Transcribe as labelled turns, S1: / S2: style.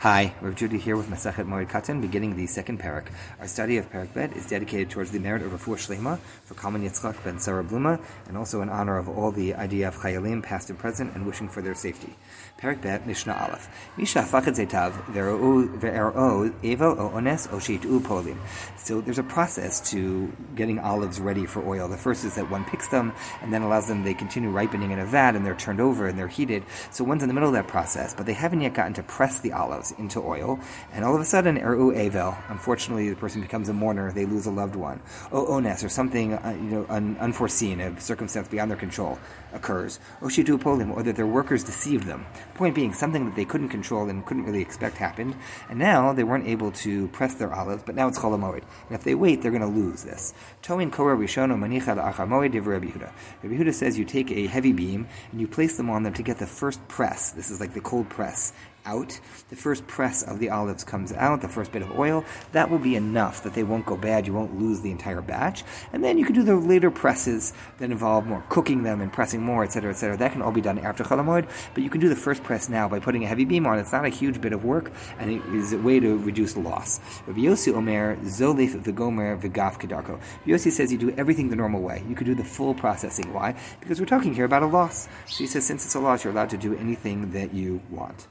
S1: Hi, Rav Judy here with Masachet Moed Katan, beginning the second parak. Our study of Parak Bet is dedicated towards the merit of Refuah Shlema for Kalman Yitzchak ben Sarah Bluma, and also in honor of all the IDF Chayalim, past and present, and wishing for their safety. Parak Bet, Mishnah Aleph. Misha Fachet Zetav, Ve'ero Evel O Ones O U Polim. So there's a process to getting olives ready for oil. The first is that one picks them, and then allows them, they continue ripening in a vat, and they're turned over, and they're heated. So one's in the middle of that process, but they haven't yet gotten to press the olives into oil, and all of a sudden, Eru Avel, unfortunately, the person becomes a mourner, they lose a loved one. O Ones, or something uh, you know un- unforeseen, a circumstance beyond their control, occurs. O Shitu Polim, or that their workers deceived them. Point being, something that they couldn't control and couldn't really expect happened, and now they weren't able to press their olives, but now it's Chol HaMoed. And if they wait, they're going to lose this. Toin Korah Rishono Manicha Achamoid Rabbi Yehuda. Rabbi Yehuda says you take a heavy beam and you place them on them to get the first press. This is like the cold press out, the first press of the olives comes out, the first bit of oil, that will be enough that they won't go bad, you won't lose the entire batch. And then you can do the later presses that involve more cooking them and pressing more, etc., etc. That can all be done after Chol HaMoed, but you can do the first press now by putting a heavy beam on. It's not a huge bit of work, and it is a way to reduce loss. Rabbi Yossi Omer, Zolif Vigomer Vigaf Kedarko. Yossi says you do everything the normal way. You could do the full processing. Why? Because we're talking here about a loss. So he says since it's a loss, you're allowed to do anything that you want.